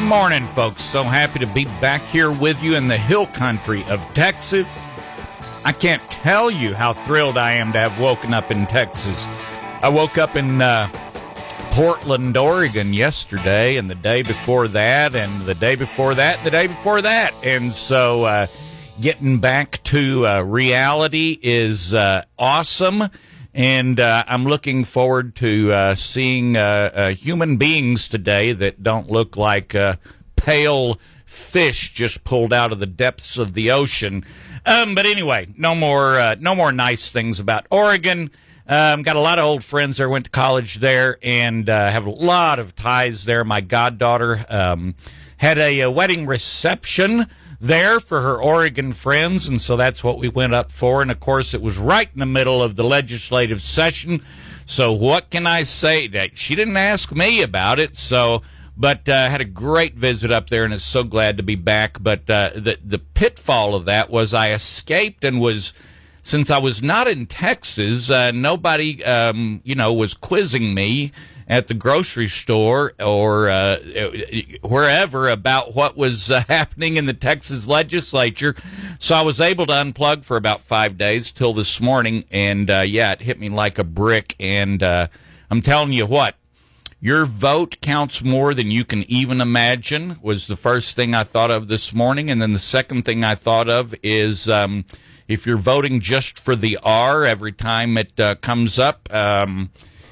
morning, folks. So happy to be back here with you in the hill country of Texas. I can't tell you how thrilled I am to have woken up in Texas. I woke up in uh, Portland, Oregon yesterday, and the day before that, and the day before that, and the day before that. And so uh, getting back to uh, reality is uh, awesome and uh, I'm looking forward to uh, seeing uh, uh human beings today that don't look like uh, pale fish just pulled out of the depths of the ocean. Um, but anyway, no more uh, no more nice things about Oregon. Um, got a lot of old friends there. Went to college there, and have a lot of ties there. My goddaughter um, had a, a wedding reception there for her Oregon friends, and so that's what we went up for. And of course, it was right in the middle of the legislative session. So what can I say? That she didn't ask me about it, so but uh, had a great visit up there, and is so glad to be back. But uh, the the pitfall of that was I escaped and was. Since I was not in Texas, uh, nobody, um, you know, was quizzing me at the grocery store or uh, wherever about what was uh, happening in the Texas legislature. So I was able to unplug for about five days till this morning, and uh, yeah, it hit me like a brick. And uh, I'm telling you what, your vote counts more than you can even imagine. Was the first thing I thought of this morning, and then the second thing I thought of is. Um, if you're voting just for the R every time it uh, comes up, um,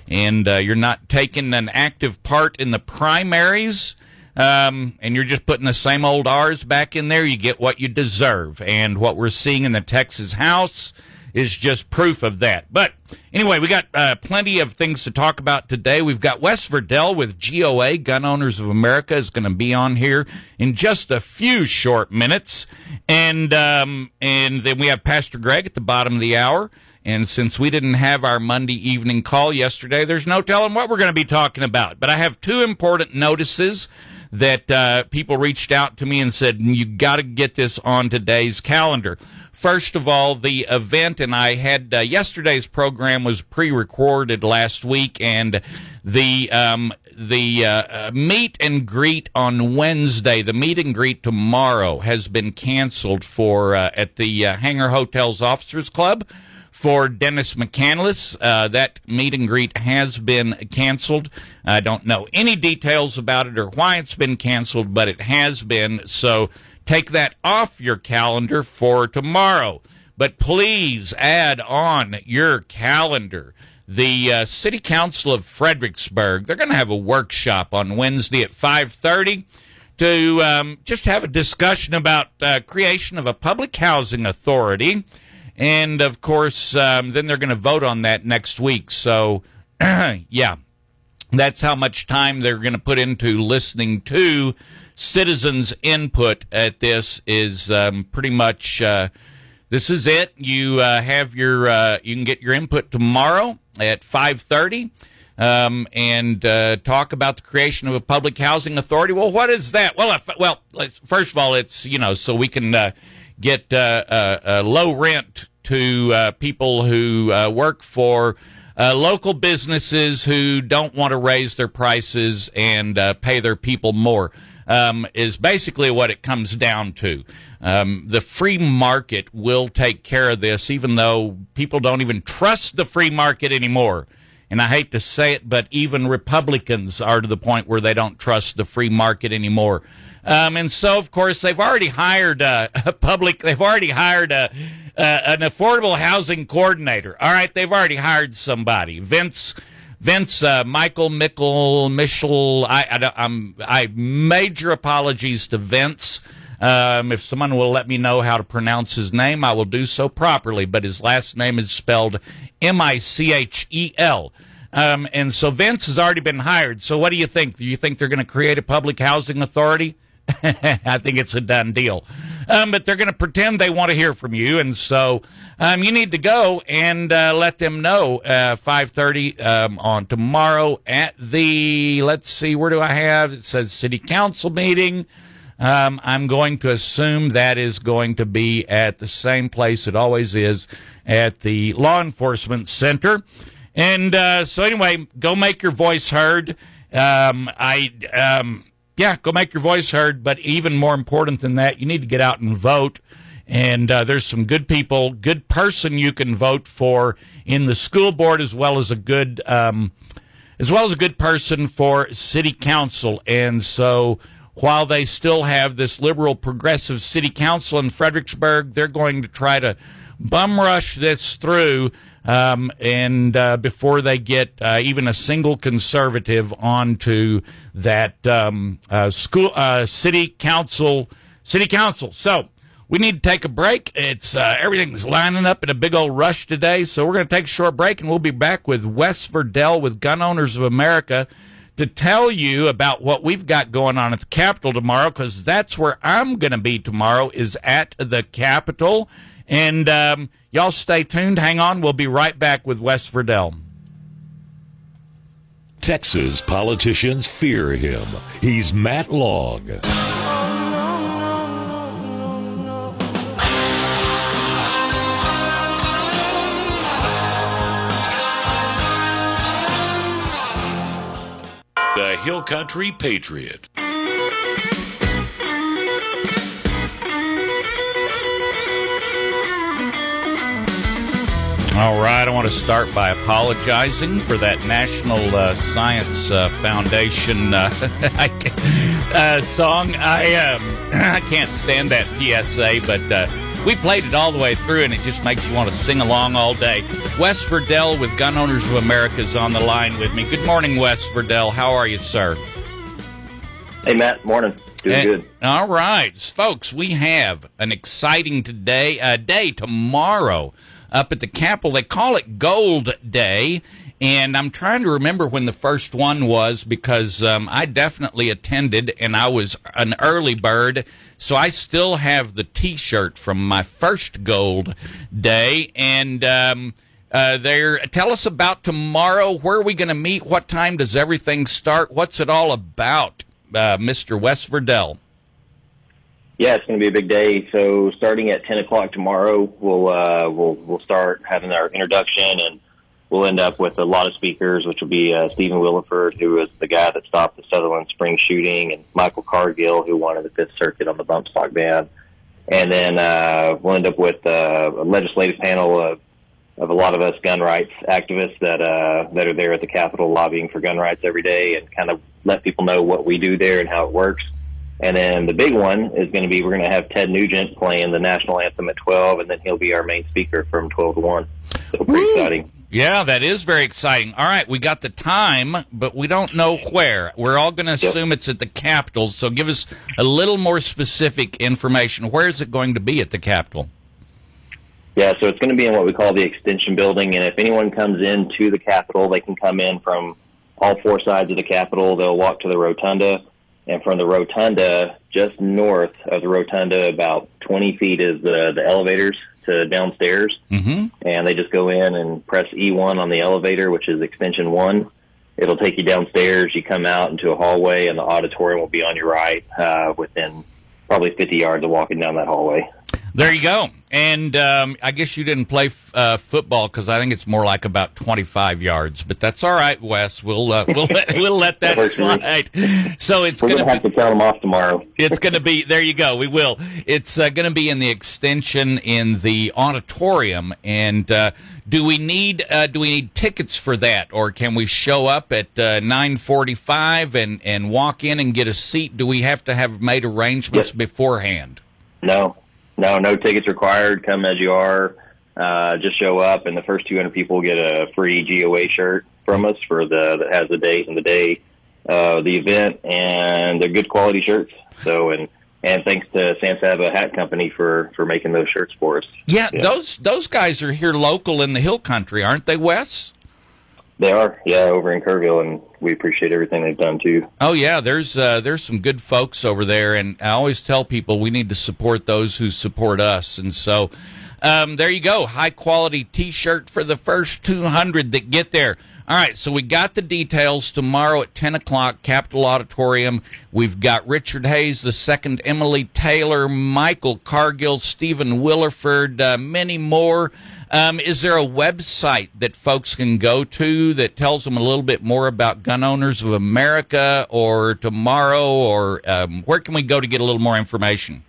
and uh, you're not taking an active part in the primaries, um, and you're just putting the same old R's back in there, you get what you deserve. And what we're seeing in the Texas House is just proof of that. But anyway, we got uh, plenty of things to talk about today. We've got Wes Virdell with GOA, Gun Owners of America, is going to be on here in just a few short minutes, and um, and then we have Pastor Greg at the bottom of the hour. And since we didn't have our Monday evening call yesterday, there's no telling what we're going to be talking about. But I have two important notices that uh, people reached out to me and said, you got to get this on today's calendar. First of all, the event, and I had uh, yesterday's program was pre-recorded last week, and the um, the uh, uh meet and greet on Wednesday, the meet and greet tomorrow has been canceled for uh, at the uh, Hangar Hotels Officers Club for Dennis McCandless. Uh, that meet and greet has been canceled. I don't know any details about it or why it's been canceled, but it has been. So take that off your calendar for tomorrow. But please add on your calendar. The uh, City Council of Fredericksburg, they're going to have a workshop on Wednesday at 530 to um, just have a discussion about uh, creation of a public housing authority and of course, um, then they're going to vote on that next week. So, yeah, that's how much time they're going to put into listening to citizens' input at this. Is um, pretty much uh, this is it. You uh, have your uh, you can get your input tomorrow at five thirty. Um, and uh, talk about the creation of a public housing authority. Well, what is that? Well, if, well, first of all, it's you know so we can uh, get uh, uh, uh, low rent to uh, people who work for local businesses who don't want to raise their prices and pay their people more. Um, is basically what it comes down to. Um, the free market will take care of this, even though people don't even trust the free market anymore. And I hate to say it, but even Republicans are to the point where they don't trust the free market anymore. Um, and so, of course, they've already hired uh, a public. They've already hired a, an affordable housing coordinator. All right, they've already hired somebody. Vince. Vince, uh, Michael Mickle, Michel, I, I, I major apologies to Vince. Um, if someone will let me know how to pronounce his name, I will do so properly. But his last name is spelled M I C H E L. Um, and so Vince has already been hired. So what do you think? Do you think they're going to create a public housing authority? I think it's a done deal. Um, but they're going to pretend they want to hear from you, and so um, you need to go and uh, let them know. Uh, Five thirty um, on tomorrow at the. Let's see, where do I have? It says city council meeting. Um, I'm going to assume that is going to be at the same place it always is at the law enforcement center. And uh, so, anyway, go make your voice heard. Um, I um, yeah, go make your voice heard. But even more important than that, you need to get out and vote. And uh, there's some good people, good person you can vote for in the school board, as well as a good, um, as well as a good person for city council. And so, while they still have this liberal progressive city council in Fredericksburg, they're going to try to bum rush this through. Um, and uh, before they get uh, even a single conservative onto that um, uh, school uh, city council city council. So we need to take a break. It's uh, everything's lining up in a big old rush today. So we're going to take a short break, and we'll be back with Wes Virdell with Gun Owners of America to tell you about what we've got going on at the Capitol tomorrow, because that's where I'm going to be tomorrow. Is at the Capitol. And um, y'all stay tuned. Hang on. We'll be right back with Wes Virdell. Texas politicians fear him. He's Matt Long. Hill Country Patriot. All right, I want to start by apologizing for that National uh, Science uh, Foundation uh, uh, song. I um, I can't stand that PSA, but uh, we played it all the way through, and it just makes you want to sing along all day. Wes Virdell with Gun Owners of America is on the line with me. Good morning, Wes Virdell. How are you, sir? Hey, Matt. Morning. Doing And- good. All right, folks, we have an exciting today uh, day tomorrow up at the Capitol. They call it Gold Day, and I'm trying to remember when the first one was because um, I definitely attended and I was an early bird. So I still have the T-shirt from my first Gold Day, and um, uh, there. Tell us about tomorrow. Where are we going to meet? What time does everything start? What's it all about, uh, Mr. Wes Virdell? Yeah, it's going to be a big day. So starting at 10 o'clock tomorrow, we'll uh, we'll we'll start having our introduction, and we'll end up with a lot of speakers, which will be uh, Stephen Willeford, who is the guy that stopped the Sutherland Spring shooting, and Michael Cargill, who won the Fifth Circuit on the bump stock ban. And then uh, we'll end up with uh, a legislative panel of of a lot of us gun rights activists that uh, that are there at the Capitol lobbying for gun rights every day, and kind of let people know what we do there and how it works. And then the big one is going to be we're going to have Ted Nugent playing the national anthem at 12, and then he'll be our main speaker from 12 to 1. So pretty Woo! exciting. Yeah, that is very exciting. All right, we got the time, but we don't know where. We're all going to assume it's at the Capitol. So give us a little more specific information. Where is it going to be at the Capitol? Yeah, so it's going to be in what we call the extension building, and if anyone comes into the Capitol, they can come in from all four sides of the Capitol. They'll walk to the rotunda, and from the rotunda, just north of the rotunda, about 20 feet is the, the elevators to downstairs. Mm-hmm. and they just go in and press E1 on the elevator, which is extension one. It'll take you downstairs. You come out into a hallway, and the auditorium will be on your right, uh, within probably 50 yards of walking down that hallway. There you go. And um, I guess you didn't play f- uh, football because I think it's more like about 25 yards. But that's all right, Wes. We'll uh, we'll let, we'll let that Works for me. slide. So it's going to have to count them off tomorrow. it's going to be there you go we will it's uh, going to be in the extension in the auditorium and uh, do we need uh, do we need tickets for that or can we show up at uh, 9:45 and and walk in and get a seat do we have to have made arrangements Yes. beforehand No, no, no tickets required. Come as you are. Uh, just show up, and the first 200 people get a free GOA shirt from us for the that has the date and the day of the event, and they're good quality shirts. So, and and thanks to San Saba Hat Company for for making those shirts for us. yeah, Yeah. those those guys are here local in the hill country aren't they Wes They are, yeah, over in Kerrville, and we appreciate everything they've done too. Oh yeah, there's uh, there's some good folks over there, and I always tell people we need to support those who support us, and so um, there you go, high quality T-shirt for the first 200 that get there. All right, so we got the details tomorrow at 10 o'clock, Capitol Auditorium. We've got Richard Hayes, the second, Emily Taylor, Michael Cargill, Stephen Willeford, uh, many more. Um, is there a website that folks can go to that tells them a little bit more about Gun Owners of America or tomorrow, or um, where can we go to get a little more information?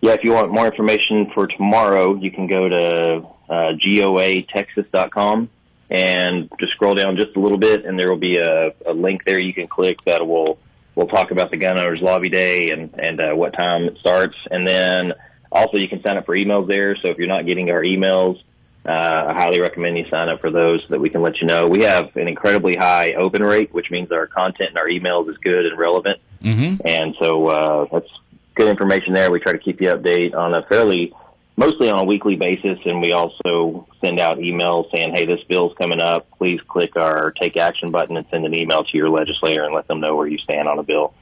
Yeah, if you want more information for tomorrow, you can go to uh, goatexas.com and just scroll down just a little bit, and there will be a, a link there you can click that will will talk about the Gun Owners Lobby Day and and uh, what time it starts, and then also you can sign up for emails there. So if you're not getting our emails, uh, I highly recommend you sign up for those so that we can let you know. We have an incredibly high open rate, which means our content and our emails is good and relevant, Mm-hmm. and so uh, that's good information there. We try to keep you update on a fairly mostly on a weekly basis, and we also send out emails saying, "Hey, this bill's coming up. Please click our take action button and send an email to your legislator and let them know where you stand on a bill."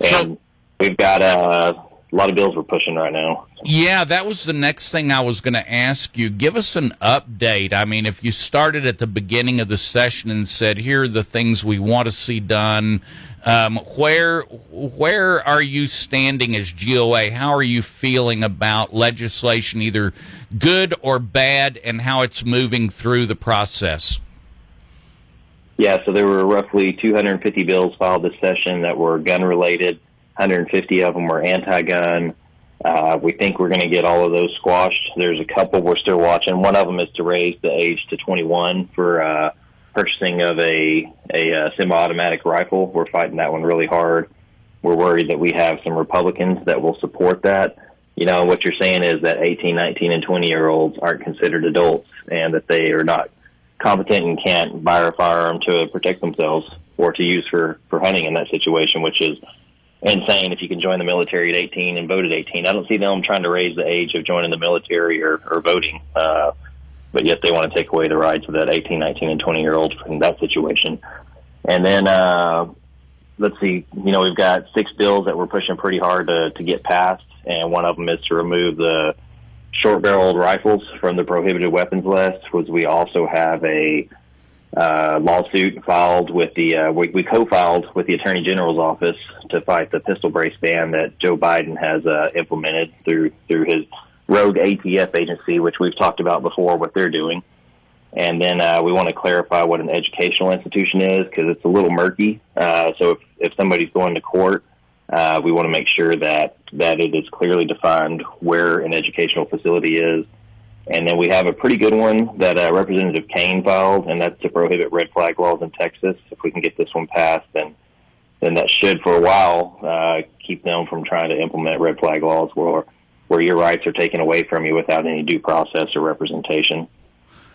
So- And we've got uh, a lot of bills we're pushing right now. Yeah, that was the next thing I was going to ask you. Give us an update. I mean, if you started at the beginning of the session and said, "Here are the things we want to see done," um, where where are you standing as GOA? How are you feeling about legislation, either good or bad, and how it's moving through the process? Yeah, so there were roughly 250 bills filed this session that were gun related. 150 of them were anti-gun. Uh, we think we're going to get all of those squashed. There's a couple we're still watching. One of them is to raise the age to 21 for uh, purchasing of a a uh, semi-automatic rifle. We're fighting that one really hard. We're worried that we have some Republicans that will support that. You know, what you're saying is that 18, 19, and 20 year olds aren't considered adults, and that they are not competent and can't buy a firearm to protect themselves or to use for for hunting in that situation, which is insane. If you can join the military at 18 and vote at 18, I don't see them trying to raise the age of joining the military or, or voting. Uh, but yet they want to take away the rights of that 18, 19, and 20 year olds in that situation. And then uh, let's see, you know, we've got six bills that we're pushing pretty hard to to get passed, and one of them is to remove the short barreled rifles from the prohibited weapons list. Was we also have a uh, lawsuit filed with the uh, we, we co-filed with the Attorney General's office to fight the pistol brace ban that Joe Biden has uh, implemented through through his rogue ATF agency, which we've talked about before, what they're doing. And then uh, we want to clarify what an educational institution is because it's a little murky. Uh, so if, if somebody's going to court, uh, we want to make sure that that it is clearly defined where an educational facility is. And then we have a pretty good one that uh, Representative Cain filed, and that's to prohibit red flag laws in Texas. If we can get this one passed, then then that should, for a while, uh, keep them from trying to implement red flag laws where where your rights are taken away from you without any due process or representation.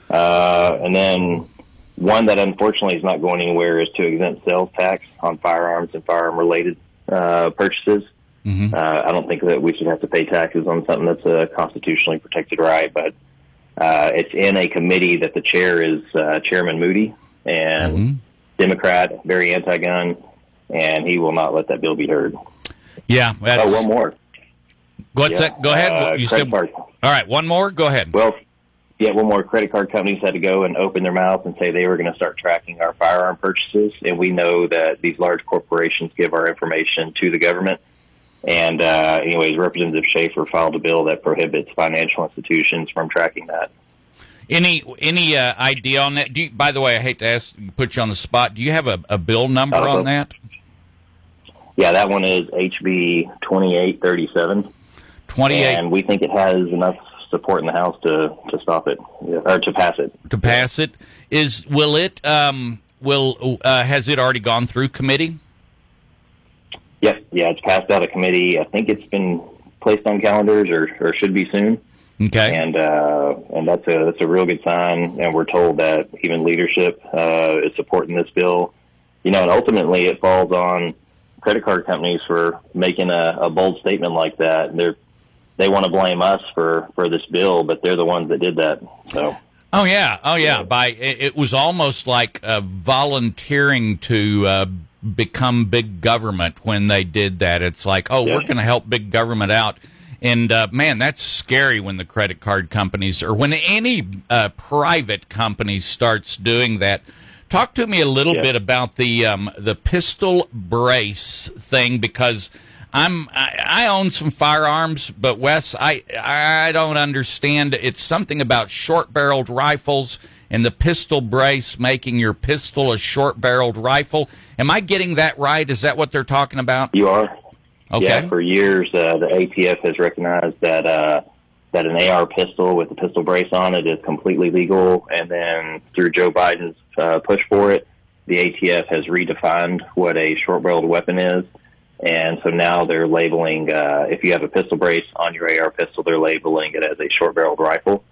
Uh, and then one that unfortunately is not going anywhere is to exempt sales tax on firearms and firearm related uh, purchases. Mhm. Uh, I don't think that we should have to pay taxes on something that's a constitutionally protected right, but uh, it's in a committee that the chair is uh, Chairman Moody and Mhm. Democrat, very anti-gun, and he will not let that bill be heard. Yeah, that's, Oh, one more. what's Yeah. that? Go ahead. Uh, you said card. all right. One more. Go ahead. Well, yeah, one more. Credit card companies had to go and open their mouth and say they were going to start tracking our firearm purchases, and we know that these large corporations give our information to the government. And uh, anyways, Representative Schaefer filed a bill that prohibits financial institutions from tracking that. Any any uh, idea on that? Do you, by the way, I hate to ask, put you on the spot. Do you have a, a bill number Uh, on that? Yeah, that one is HB twenty eight thirty seven, Twenty eight and we think it has enough support in the House to to stop it yeah, or to pass it. to pass it. Is will it um will uh, has it already gone through committee? Yep, yeah, it's passed out of committee. I think it's been placed on calendars or, or should be soon. Okay. and uh, and that's a that's a real good sign. And we're told that even leadership uh, is supporting this bill. You know, and ultimately it falls on credit card companies for making a, a bold statement like that. They're they want to blame us for for this bill, but they're the ones that did that. So Oh yeah, oh yeah. By it, it was almost like uh, volunteering to uh, become big government when they did that. It's like, oh, Yeah. we're going to help big government out. And uh, man, that's scary when the credit card companies or when any uh, private company starts doing that. Talk to me a little Yeah. bit about the um, the pistol brace thing because I'm I, I own some firearms, but Wes, I I don't understand. It's something about short barreled rifles and the pistol brace making your pistol a short barreled rifle. Am I getting that right? Is that what they're talking about? You are. Okay. Yeah, for years, uh, the ATF has recognized that uh, that an AR pistol with a pistol brace on it is completely legal, and then through Joe Biden's uh, push for it, the ATF has redefined what a short-barreled weapon is, and so now they're labeling uh, if you have a pistol brace on your AR pistol, they're labeling it as a short-barreled rifle.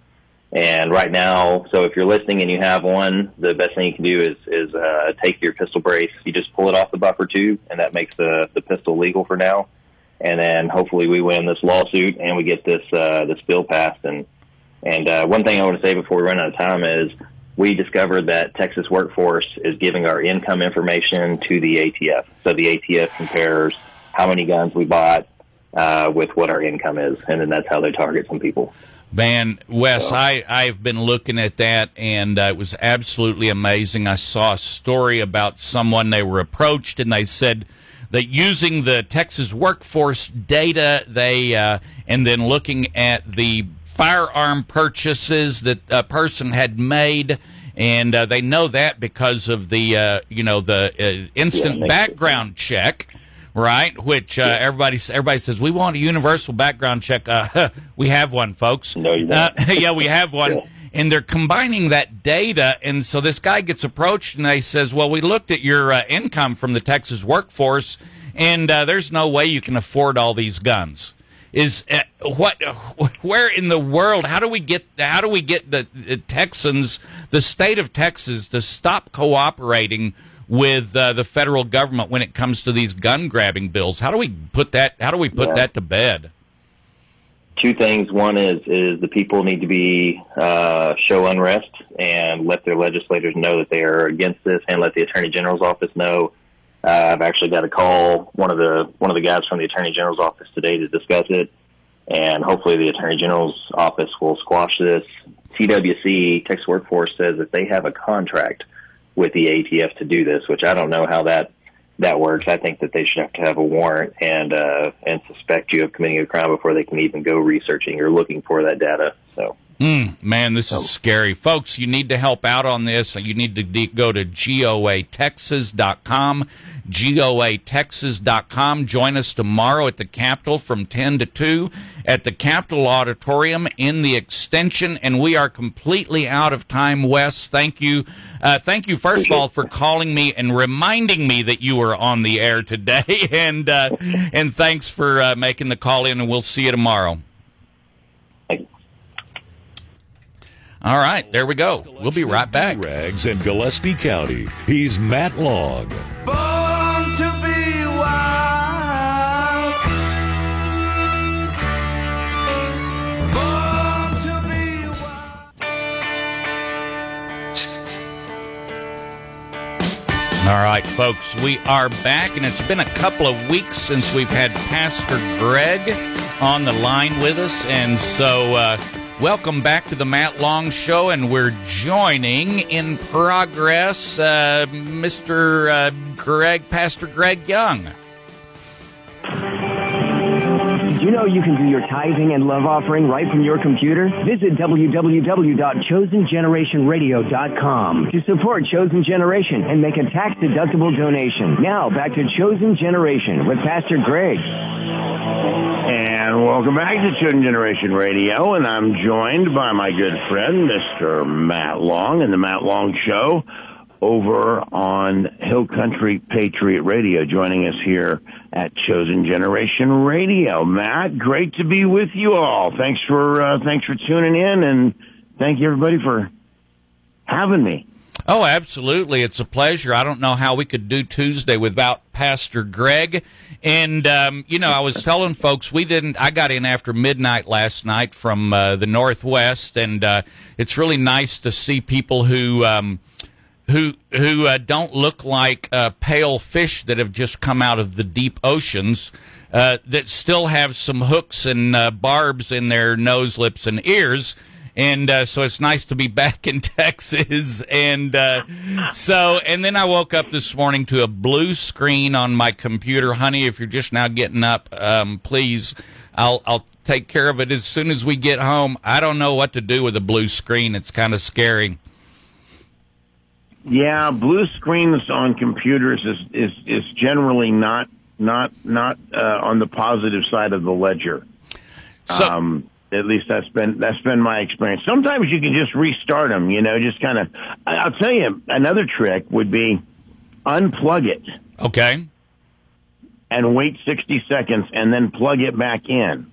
And right now, so if you're listening and you have one, the best thing you can do is is uh, take your pistol brace. You just pull it off the buffer tube, and that makes the the pistol legal for now. And then hopefully we win this lawsuit and we get this uh, this bill passed. And and uh, one thing I want to say before we run out of time is we discovered that Texas Workforce is giving our income information to the ATF. So the ATF compares how many guns we bought uh, with what our income is, and then that's how they target some people. Van Wes, I I've been looking at that, and uh, it was absolutely amazing. I saw a story about someone they were approached, and they said that using the Texas workforce data, they uh, and then looking at the firearm purchases that a person had made. And uh, they know that because of the uh, you know the uh, instant NICS background check, right? Which uh, everybody everybody says we want a universal background check. Uh, we have one, folks. No, you don't. Uh, yeah, we have one. Yeah. And they're combining that data, and so this guy gets approached, and they says, "Well, we looked at your uh, income from the Texas workforce, and uh, there's no way you can afford all these guns." Is uh, what? Where in the world? How do we get? How do we get the, the Texans, the state of Texas, to stop cooperating with uh, the federal government when it comes to these gun grabbing bills? How do we put that? How do we put Yeah. that to bed? two things. One is is the people need to be uh, show unrest and let their legislators know that they are against this, and let the attorney general's office know. Uh, I've actually got to call one of the one of the guys from the attorney general's office today to discuss it, and hopefully the attorney general's office will squash this. TWC Texas Workforce says that they have a contract with the ATF to do this, which I don't know how that that works. I think that they should have to have a warrant and uh, and suspect you of committing a crime before they can even go researching or looking for that data. So Mm, man, this is scary. Folks, you need to help out on this. You need to de- go to goatexas.com, goatexas.com. Join us tomorrow at the Capitol from 10 to 2 at the Capitol Auditorium in the extension. And we are completely out of time, Wes. Thank you. Uh, thank you, first of all, for calling me and reminding me that you were on the air today. and, uh, and thanks for uh, making the call in, and we'll see you tomorrow. thank you. All right, there we go. We'll be right back. Rags in Gillespie County. He's Matt Long. Born to be wild. Born to be wild. All right, folks, we are back, and it's been a couple of weeks since we've had Pastor Greg on the line with us. And so, uh, welcome back to the Matt Long Show, and we're joining in progress uh, Mr. Uh, Greg, Pastor Greg Young. You know you can do your tithing and love offering right from your computer? Visit www.chosengenerationradio.com to support Chosen Generation and make a tax-deductible donation. Now, back to Chosen Generation with Pastor Greg. And welcome back to Chosen Generation Radio, and I'm joined by my good friend, Mr. Matt Long, and the Matt Long Show over on Hill Country Patriot Radio, joining us here at Chosen Generation Radio. Matt, great to be with you all. Thanks for uh, thanks for tuning in, and thank you everybody for having me. Oh, absolutely. It's a pleasure. I don't know how we could do Tuesday without Pastor Greg. And, um, you know, I was telling folks we didn't, I got in after midnight last night from uh, the Northwest, and uh, it's really nice to see people who. Um, who who uh, don't look like uh, pale fish that have just come out of the deep oceans, uh, that still have some hooks and uh, barbs in their nose, lips, and ears. And uh, so it's nice to be back in Texas. And uh, so, and then I woke up this morning to a blue screen on my computer. Honey, if you're just now getting up, um, please, I'll, I'll take care of it as soon as we get home. I don't know what to do with a blue screen. It's kind of scary. Yeah, blue screens on computers is is is generally not not not uh, on the positive side of the ledger. So, um, at least that's been that's been my experience. Sometimes you can just restart them. You know, just kind of. I'll tell you another trick would be unplug it okay. and wait sixty seconds and then plug it back in.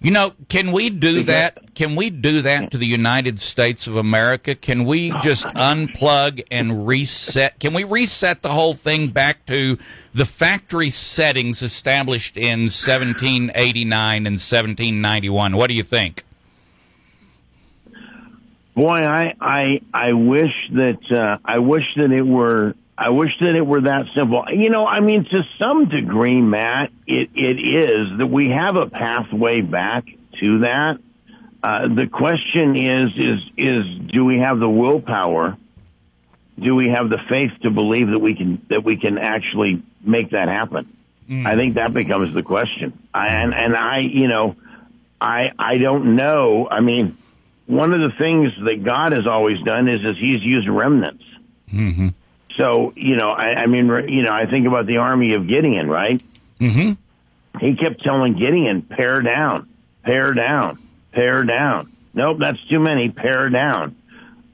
You know, can we do that- Can we do that to the United States of America? Can we just unplug and reset? Can we reset the whole thing back to the factory settings established in 1789 and 1791? What do you think? Boy, I I I wish that uh, I wish that it were I wish that it were that simple. You know, I mean, to some degree, Matt, it it is that we have a pathway back to that. Uh, the question is is is do we have the willpower? Do we have the faith to believe that we can that we can actually make that happen? I think that becomes the question. I, and and I, you know, I I don't know. I mean, one of the things that God has always done is is He's used remnants. Mm-hmm. So you know, I, I mean, you know, I think about the army of Gideon, right? Mm-hmm. He kept telling Gideon, "Pare down, pare down, pare down." Nope, that's too many. Pare down.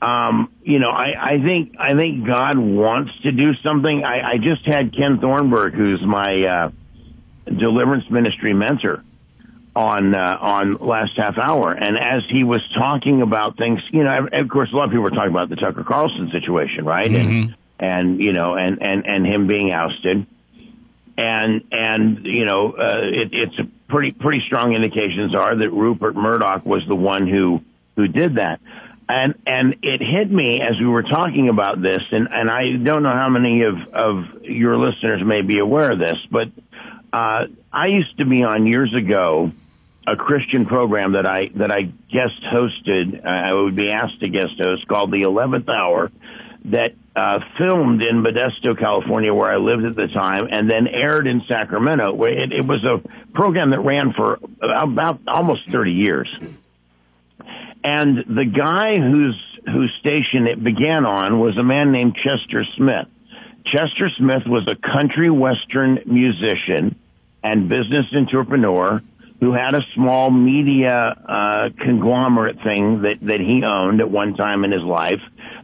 Um, you know, I, I think I think God wants to do something. I, I just had Ken Thornburg, who's my uh, deliverance ministry mentor, on uh, on last half hour, and as he was talking about things, you know, of course, a lot of people were talking about the Tucker Carlson situation, right? And and you know, and and and him being ousted, and and you know, uh, it, it's pretty pretty strong indications are that Rupert Murdoch was the one who who did that. And and it hit me as we were talking about this, and, and I don't know how many of, of your listeners may be aware of this, but uh, I used to be on years ago a Christian program that I that I guest hosted. Uh, I would be asked to guest host called the Eleventh Hour, that uh, filmed in Modesto, California, where I lived at the time, and then aired in Sacramento. Where it, it was a program that ran for about almost thirty years. And the guy whose whose station it began on was a man named Chester Smith. Chester Smith was a country western musician and business entrepreneur who had a small media uh, conglomerate thing that, that he owned at one time in his life.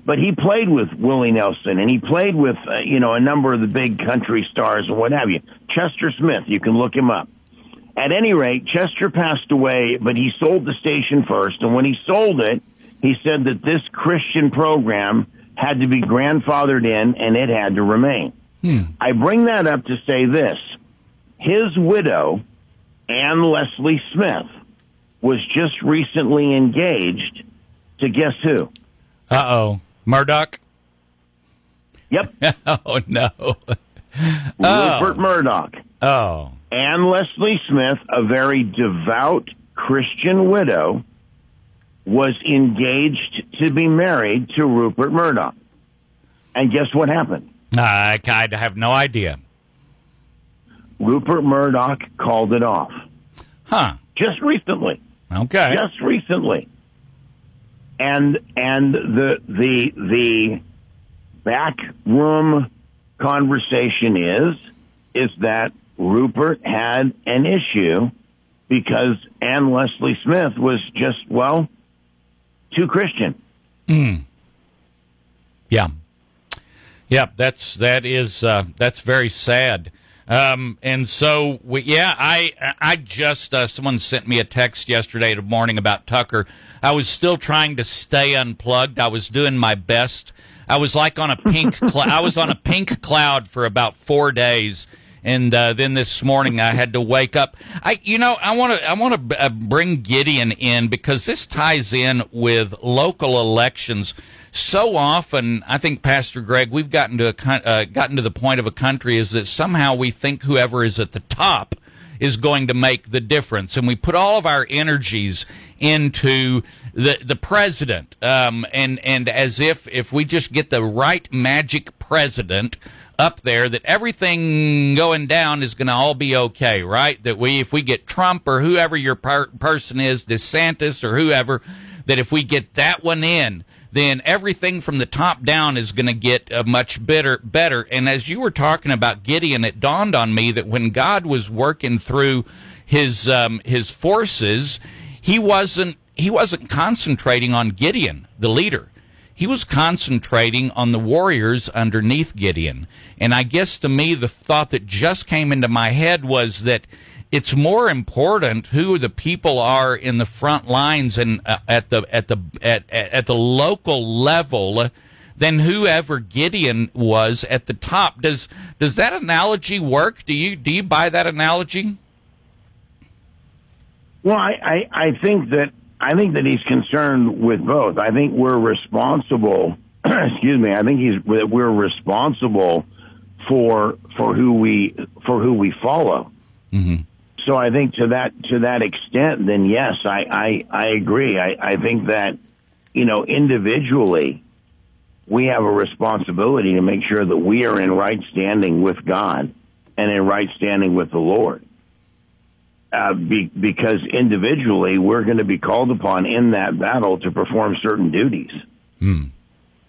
But he played with Willie Nelson and he played with, uh, you know, a number of the big country stars and what have you. Chester Smith, you can look him up. At any rate, Chester passed away, but he sold the station first. And when he sold it, he said that this Christian program had to be grandfathered in and it had to remain. I bring that up to say this. His widow, Ann Lesley Smith, was just recently engaged to guess who? Uh oh. Murdoch? Yep, Oh, no. Rupert oh. Murdoch. Oh. Ann Lesley Smith, a very devout Christian widow, was engaged to be married to Rupert Murdoch. And guess what happened? I, I have no idea. Rupert Murdoch called it off Huh. just recently. Okay. Just recently. And and the the the back room conversation is is that Rupert had an issue because Ann Lesley Smith was just well too Christian. Yeah. Yeah, that's that is uh, that's very sad. Um, and so we, yeah, I I just uh, someone sent me a text yesterday morning about Tucker. I was still trying to stay unplugged. I was doing my best. I was like on a pink. Cl- I was on a pink cloud for about four days, and uh, then this morning I had to wake up. I, you know, I want to I want to uh, bring Gideon in because this ties in with local elections. So often, I think Pastor Greg, we've gotten to a uh, gotten to the point of a country is that somehow we think whoever is at the top is going to make the difference, and we put all of our energies into the the president, um, and and as if if we just get the right magic president up there, that everything going down is going to all be okay, right? That we if we get Trump or whoever your per- person is, DeSantis or whoever, that if we get that one in, then everything from the top down is going to get uh, much better better and as you were talking about Gideon it dawned on me that when God was working through his um, his forces he wasn't he wasn't concentrating on Gideon the leader he was concentrating on the warriors underneath Gideon and I guess to me the thought that just came into my head was that it's more important who the people are in the front lines and uh, at the at the at at the local level than whoever Gideon was at the top. Does does that analogy work? Do you do you buy that analogy? Well, I, I, I think that I think that he's concerned with both. I think we're responsible. excuse me. I think he's that we're responsible for for who we for who we follow. Mm-hmm. So I think to that to that extent, then yes, I I, I agree. I, I think that you know individually we have a responsibility to make sure that we are in right standing with God and in right standing with the Lord. Uh, be, because individually we're going to be called upon in that battle to perform certain duties. Hmm.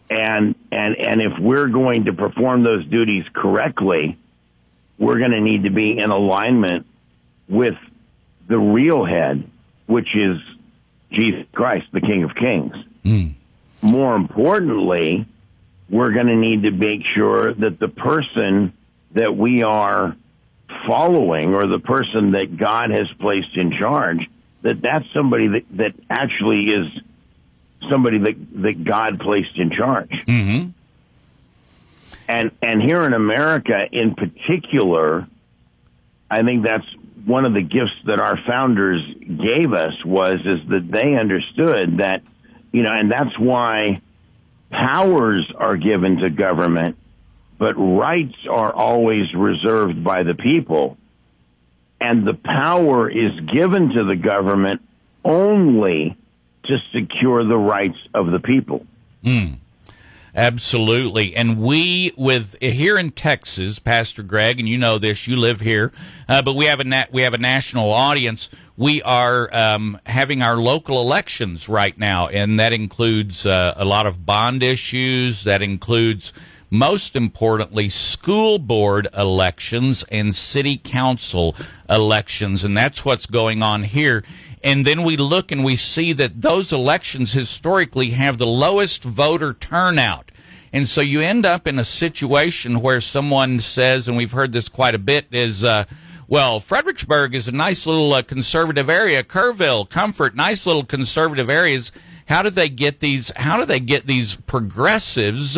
And and and if we're going to perform those duties correctly, we're going to need to be in alignment with the real head, which is Jesus Christ, the King of Kings. Mm. More importantly, we're going to need to make sure that the person that we are following or the person that God has placed in charge, that that's somebody that, that actually is somebody that, that God placed in charge. Mm-hmm. And, and here in America in particular, I think that's one of the gifts that our founders gave us was is that they understood that you know and that's why powers are given to government but rights are always reserved by the people and the power is given to the government only to secure the rights of the people Mm. Absolutely. And we, with here in Texas, Pastor Greg, and you know this, you live here, uh, but we have a na- we have a national audience. We are um, having our local elections right now, and that includes uh, a lot of bond issues. That includes, most importantly, school board elections and city council elections, and that's what's going on here. And then we look and we see that those elections historically have the lowest voter turnout. And so you end up in a situation where someone says, and we've heard this quite a bit, is, uh, well, Fredericksburg is a nice little uh, conservative area. Kerrville, Comfort, nice little conservative areas. How do they get these? How do they get these progressives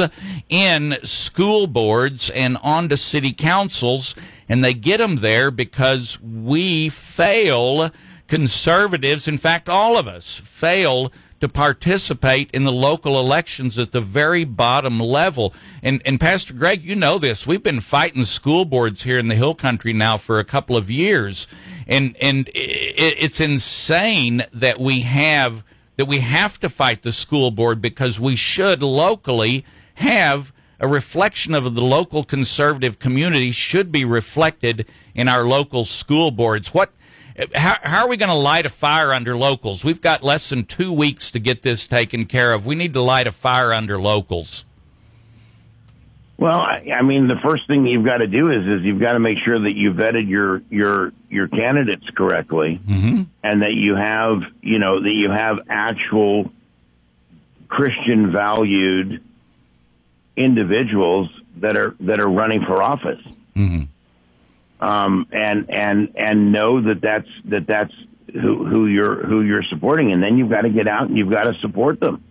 in school boards and onto city councils? And they get them there because we fail conservatives, in fact, all of us, fail to participate in the local elections at the very bottom level. And, and Pastor Greg, you know this. We've been fighting school boards here in the Hill Country now for a couple of years. And, and it, it's insane that we have, that we have to fight the school board because we should locally have a reflection of the local conservative community should be reflected in our local school boards. What, how, how are we going to light a fire under locals? We've got less than two weeks to get this taken care of. We need to light a fire under locals. Well, I, I mean, the first thing you've got to do is is you've got to make sure that you vetted your your your candidates correctly, mm-hmm. and that you have you know that you have actual Christian valued individuals that are that are running for office. Mm-hmm. Um, and and and know that that's that that's who, who you're who you're supporting, and then you've got to get out and you've got to support them.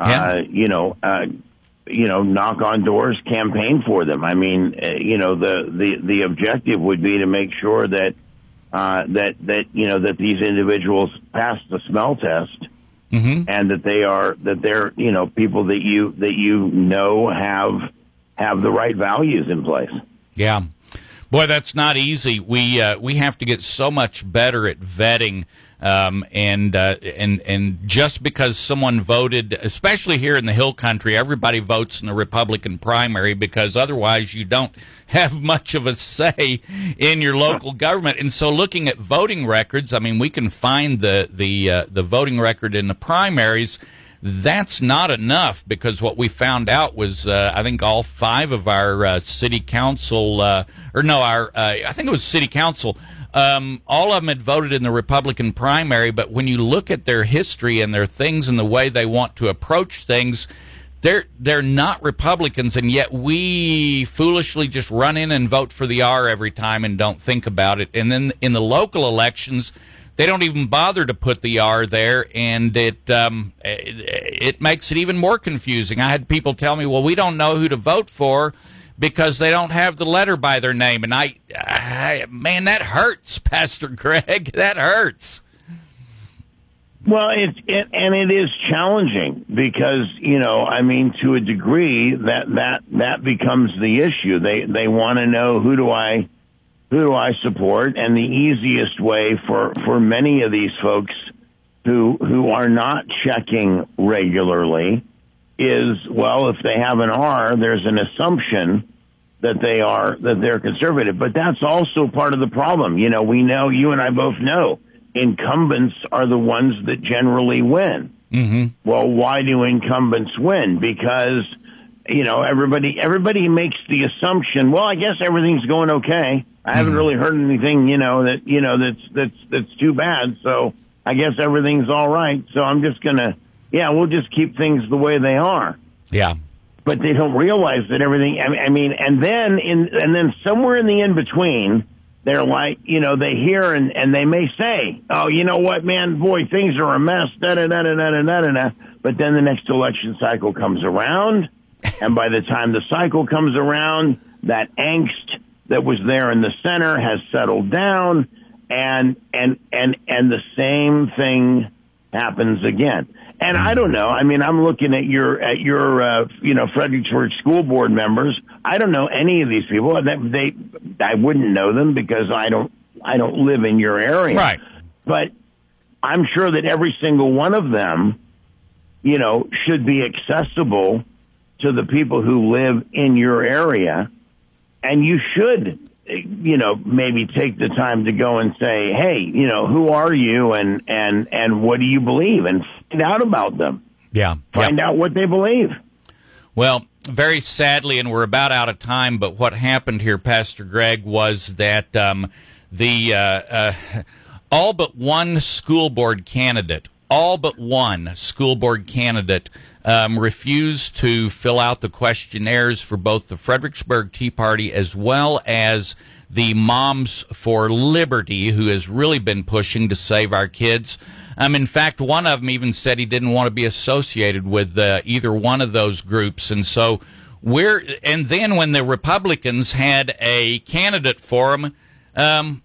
Yeah. Uh, you know, uh, you know, knock on doors, campaign for them. I mean, uh, you know, the, the, the objective would be to make sure that, uh, that, that, you know, that these individuals pass the smell test Mm-hmm. and that they are, that they're, you know, people that you, that you know have, have the right values in place. Yeah. Boy, that's not easy. We uh, we have to get so much better at vetting, um, and uh, and and just because someone voted, especially here in the Hill Country, everybody votes in the Republican primary because otherwise you don't have much of a say in your local government. And so, looking at voting records, I mean, we can find the the uh, the voting record in the primaries that's not enough because what we found out was uh, I think all five of our uh, city council uh, or no our uh, I think it was city council um, all of them had voted in the Republican primary but when you look at their history and their things and the way they want to approach things they're they're not Republicans and yet we foolishly just run in and vote for the R every time and don't think about it. And then in the local elections they don't even bother to put the R there, and it um, it makes it even more confusing. I had people tell me, "Well, we don't know who to vote for." Because they don't have the letter by their name, and I, I man, that hurts, Pastor Greg. That hurts. Well, it's it, and it is challenging because you know, I mean, to a degree, that that that becomes the issue. They they want to know who do I who do I support, and the easiest way for for many of these folks who who are not checking regularly is well, if they have an R, there's an assumption that they are that they're conservative, but that's also part of the problem. You know, we know you and I both know incumbents are the ones that generally win. Mm-hmm. Well, why do incumbents win? Because you know everybody everybody makes the assumption. Well, I guess everything's going okay. I haven't hmm. really heard anything, you know, that you know that's that's that's too bad. So I guess everything's all right. So I'm just gonna, yeah, we'll just keep things the way they are. Yeah. But they don't realize that everything. I mean, I mean, and then in and then somewhere in the in between, they're like, you know, they hear and and they may say, oh, you know what, man, boy, things are a mess. Da da da da da da da da. But then the next election cycle comes around, and by the time the cycle comes around, that angst that was there in the center has settled down and and and and the same thing happens again. And i don't know. I mean i'm looking at your at your uh, you know fredericksburg school board members. I don't know any of these people. That they i wouldn't know them because i don't i don't live in your area. Right. but i'm sure that every single one of them you know should be accessible to the people who live in your area and you should you know maybe take the time to go and say hey you know who are you and and and what do you believe? And find out about them. Yeah. find out what they believe. Well, very sadly, and we're about out of time, but what happened here, Pastor Greg, was that um, the uh, uh, all but one school board candidate, all but one school board candidate um, refused to fill out the questionnaires for both the Fredericksburg Tea Party as well as the Moms for Liberty, who has really been pushing to save our kids. Um, in fact, one of them even said he didn't want to be associated with uh, either one of those groups, and so we're. And then when the Republicans had a candidate for um,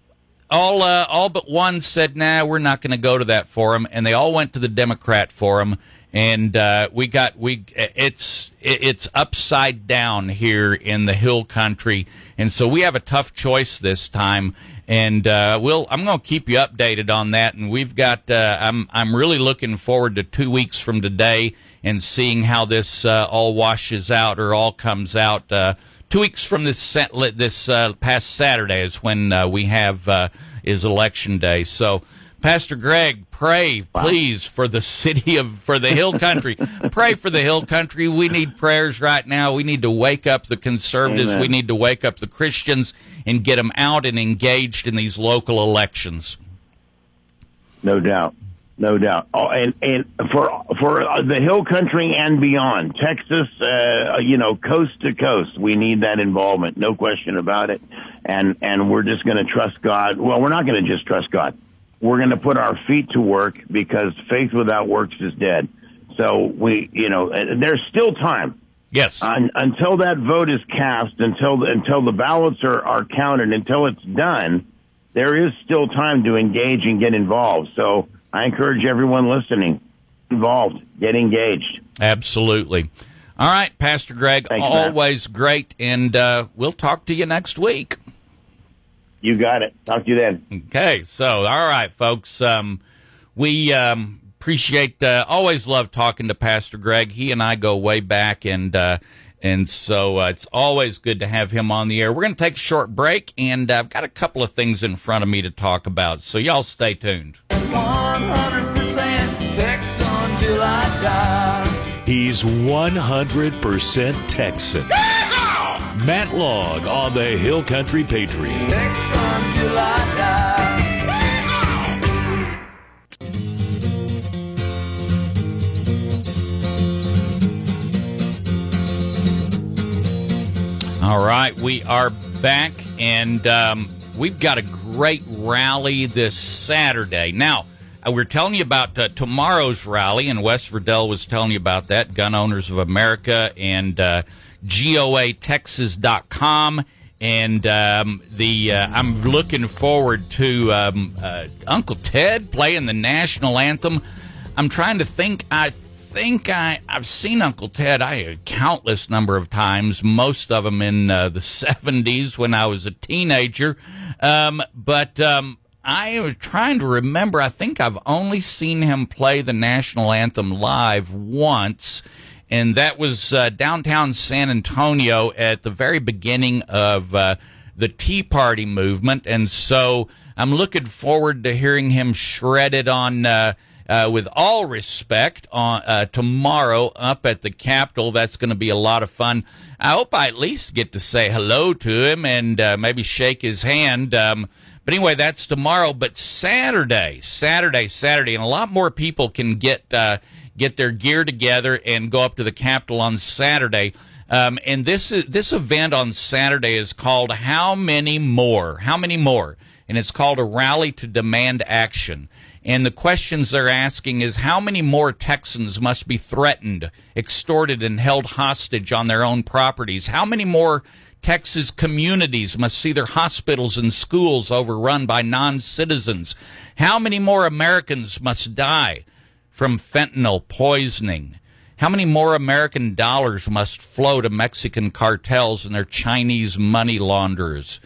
all uh, all but one said, "Nah, we're not going to go to that forum," and they all went to the Democrat forum. And uh, we got we it's it's upside down here in the Hill Country, and so we have a tough choice this time. And uh, we'll I'm going to keep you updated on that. And we've got uh, I'm I'm really looking forward to two weeks from today and seeing how this uh, all washes out or all comes out. Uh, two weeks from this this uh, past Saturday is when we have is election day. So, Pastor Greg, pray please for the city of for the Hill Country. pray for the Hill Country. We need prayers right now. We need to wake up the conservatives. Amen. We need to wake up the Christians and get them out and engaged in these local elections. no doubt no doubt oh, and and for for uh, the hill country and beyond texas uh, you know coast to coast we need that involvement no question about it and and we're just going to trust god well we're not going to just trust god we're going to put our feet to work because faith without works is dead so we you know there's still time Yes. Un until that vote is cast, until until the ballots are, are counted, until it's done, there is still time to engage and get involved. So I encourage everyone listening, involved, get engaged. Absolutely. All right, Pastor Greg, Thank you, Matt. always great, and uh, we'll talk to you next week. You got it. Talk to you then. Okay, so all right, folks, um, we um, appreciate, uh, always love talking to Pastor Greg. He and I go way back, and uh, and so uh, it's always good to have him on the air. We're going to take a short break, and uh, I've got a couple of things in front of me to talk about. So y'all stay tuned. 100% Texan till I die. He's 100% Texan. Matt Log on the Hill Country Patriot. Texan till I die. All right, we are back, and um, we've got a great rally this Saturday. Now, uh, we're telling you about uh, tomorrow's rally, and Wes Virdell was telling you about that. Gun Owners of America and uh, GOATexas.com. And um, the uh, I'm looking forward to um, uh, Uncle Ted playing the national anthem. I'm trying to think. I think I I've seen Uncle Ted I a countless number of times. Most of them in uh, the '70s when I was a teenager. Um, but um, I was trying to remember. I think I've only seen him play the national anthem live once. And that was uh, downtown San Antonio at the very beginning of uh, the Tea Party movement. And so I'm looking forward to hearing him shredded on uh, uh, with all respect on uh, tomorrow up at the Capitol. That's going to be a lot of fun. I hope I at least get to say hello to him and uh, maybe shake his hand. Um, but anyway, that's tomorrow. But Saturday, Saturday, Saturday, and a lot more people can get get their gear together and go up to the Capitol on Saturday. Um, and this this event on Saturday is called "How Many More?" How many more? And it's called a rally to demand action. And the questions they're asking is how many more Texans must be threatened, extorted, and held hostage on their own properties? How many more Texas communities must see their hospitals and schools overrun by non citizens? How many more Americans must die from fentanyl poisoning? How many more American dollars must flow to Mexican cartels and their Chinese money launderers?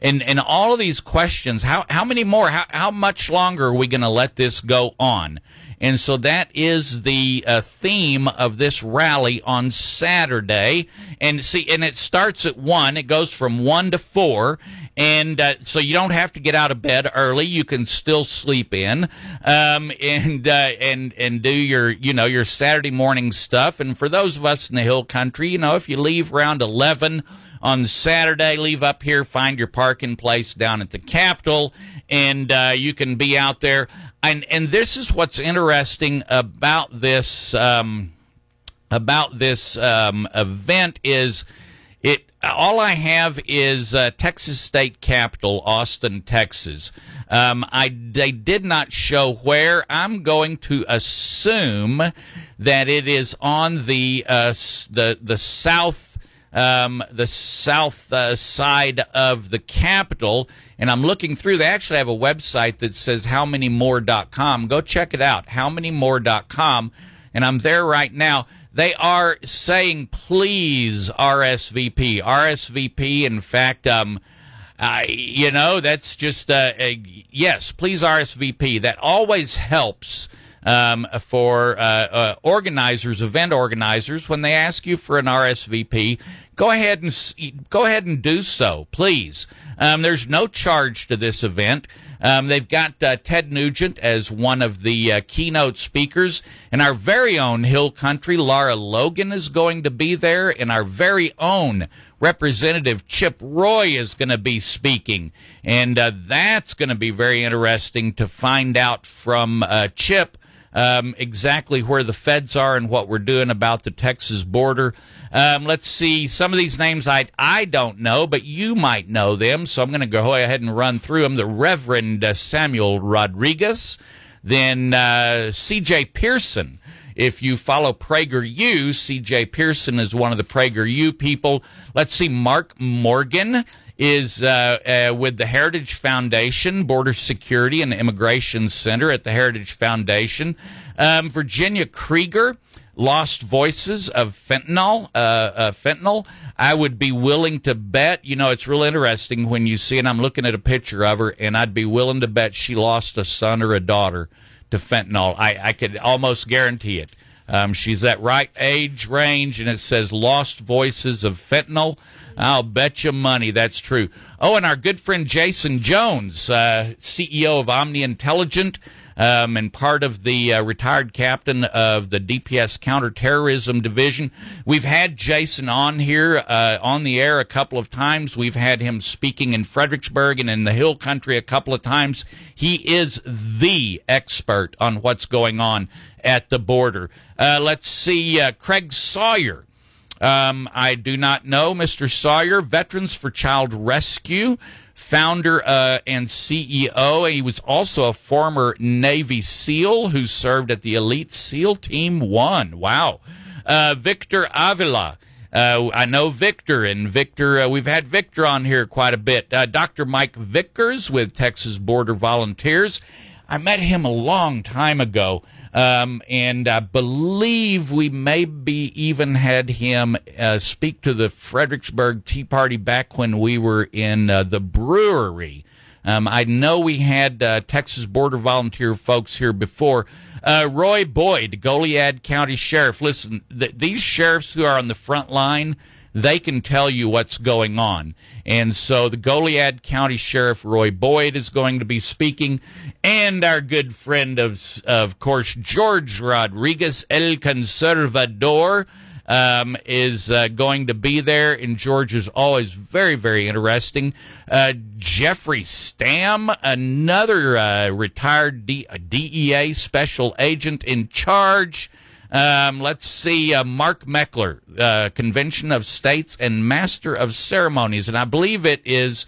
And and all of these questions, how how many more? How how much longer are we going to let this go on? And so that is the uh, theme of this rally on Saturday. And see, and it starts at one. It goes from one to four, and uh, so you don't have to get out of bed early. You can still sleep in, um, and uh, and and do your you know your Saturday morning stuff. And for those of us in the Hill Country, you know, if you leave around eleven on Saturday, leave up here, find your parking place down at the Capitol, and uh, you can be out there. And and this is what's interesting about this um, about this um, event is it. All I have is uh, Texas State Capitol, Austin, Texas. Um, I they did not show where. I'm going to assume that it is on the uh, the the south um, the south uh, side of the Capitol. And I'm looking through. They actually have a website that says howmanymore.com. Go check it out, howmanymore.com. And I'm there right now. They are saying, please RSVP. RSVP, in fact, um, you know, that's just uh, a, yes. Please RSVP. That always helps um, for uh, uh, organizers, event organizers, when they ask you for an RSVP. Go ahead and go ahead and do so, please. Um, there's no charge to this event. Um, they've got uh, Ted Nugent as one of the uh, keynote speakers, and our very own Hill Country Lara Logan is going to be there, and our very own Representative Chip Roy is going to be speaking, and uh, that's going to be very interesting to find out from uh, Chip um, exactly where the feds are and what we're doing about the Texas border. Um, let's see. Some of these names I I don't know, but you might know them. So I'm going to go ahead and run through them. The Reverend uh, Samuel Rodriguez, then uh, C.J. Pearson If you follow PragerU, CJ Pearson is one of the PragerU people. Let's see, Mark Morgan is uh, uh, with the Heritage Foundation, Border Security and Immigration Center at the Heritage Foundation. Um, Virginia Krieger, Lost Voices of Fentanyl. Uh, uh, fentanyl. I would be willing to bet. You know, it's real interesting when you see, and I'm looking at a picture of her, and I'd be willing to bet she lost a son or a daughter to fentanyl. I, I could almost guarantee it. Um, she's that right age range, and it says Lost Voices of Fentanyl. I'll bet you money that's true. Oh, and our good friend Jason Jones, uh, CEO of Omni Intelligent, um, and part of the uh, retired captain of the DPS Counterterrorism Division. We've had Jason on here uh, on the air a couple of times. We've had him speaking in Fredericksburg and in the Hill Country a couple of times. He is the expert on what's going on at the border. Uh, let's see, uh, Craig Sawyer. Um, I do not know Mr. Sawyer, Veterans for Child Rescue, founder uh, and CEO. He was also a former Navy SEAL who served at the Elite SEAL Team 1. Wow. Uh, Victor Avila. Uh, I know Victor, and Victor, uh, we've had Victor on here quite a bit. Uh, Dr. Mike Vickers with Texas Border Volunteers. I met him a long time ago. Um, and I believe we maybe even had him uh, speak to the Fredericksburg Tea Party back when we were in uh, the brewery. Um, I know we had uh, Texas Border Volunteer folks here before. Uh, Roy Boyd, Goliad County Sheriff. Listen, th- these sheriffs who are on the front line, they can tell you what's going on. And so the Goliad County Sheriff Roy Boyd is going to be speaking, and our good friend of, of course, George Rodriguez, El Conservador, um, is uh, going to be there. And George is always very, very interesting. Uh, Jeffrey Stam, another uh, retired D- DEA special agent in charge. Um, let's see, uh, Mark Meckler, uh, Convention of States and Master of Ceremonies, and I believe it is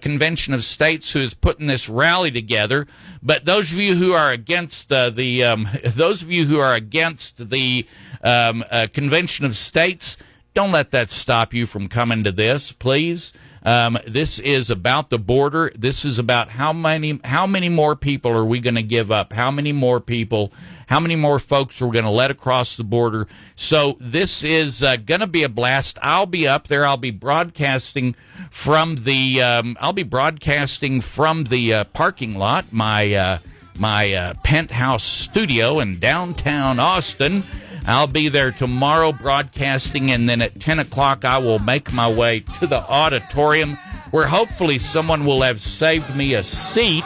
Convention of States who is putting this rally together. But those of you who are against uh, the, um, those of you who are against the um, uh, Convention of States, don't let that stop you from coming to this, please. Um, this is about the border. This is about how many how many more people are we going to give up? How many more people? How many more folks are we going to let across the border? So this is uh, going to be a blast. I'll be up there. I'll be broadcasting from the. Um, I'll be broadcasting from the uh, parking lot. My uh, my uh, penthouse studio in downtown Austin. I'll be there tomorrow broadcasting, and then at 10 o'clock, I will make my way to the auditorium where hopefully someone will have saved me a seat.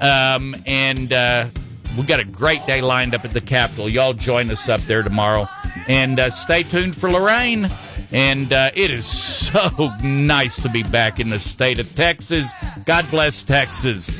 Um, and uh, we got a great day lined up at the Capitol. Y'all join us up there tomorrow. And uh, stay tuned for Lorraine. And uh, it is so nice to be back in the state of Texas. God bless Texas.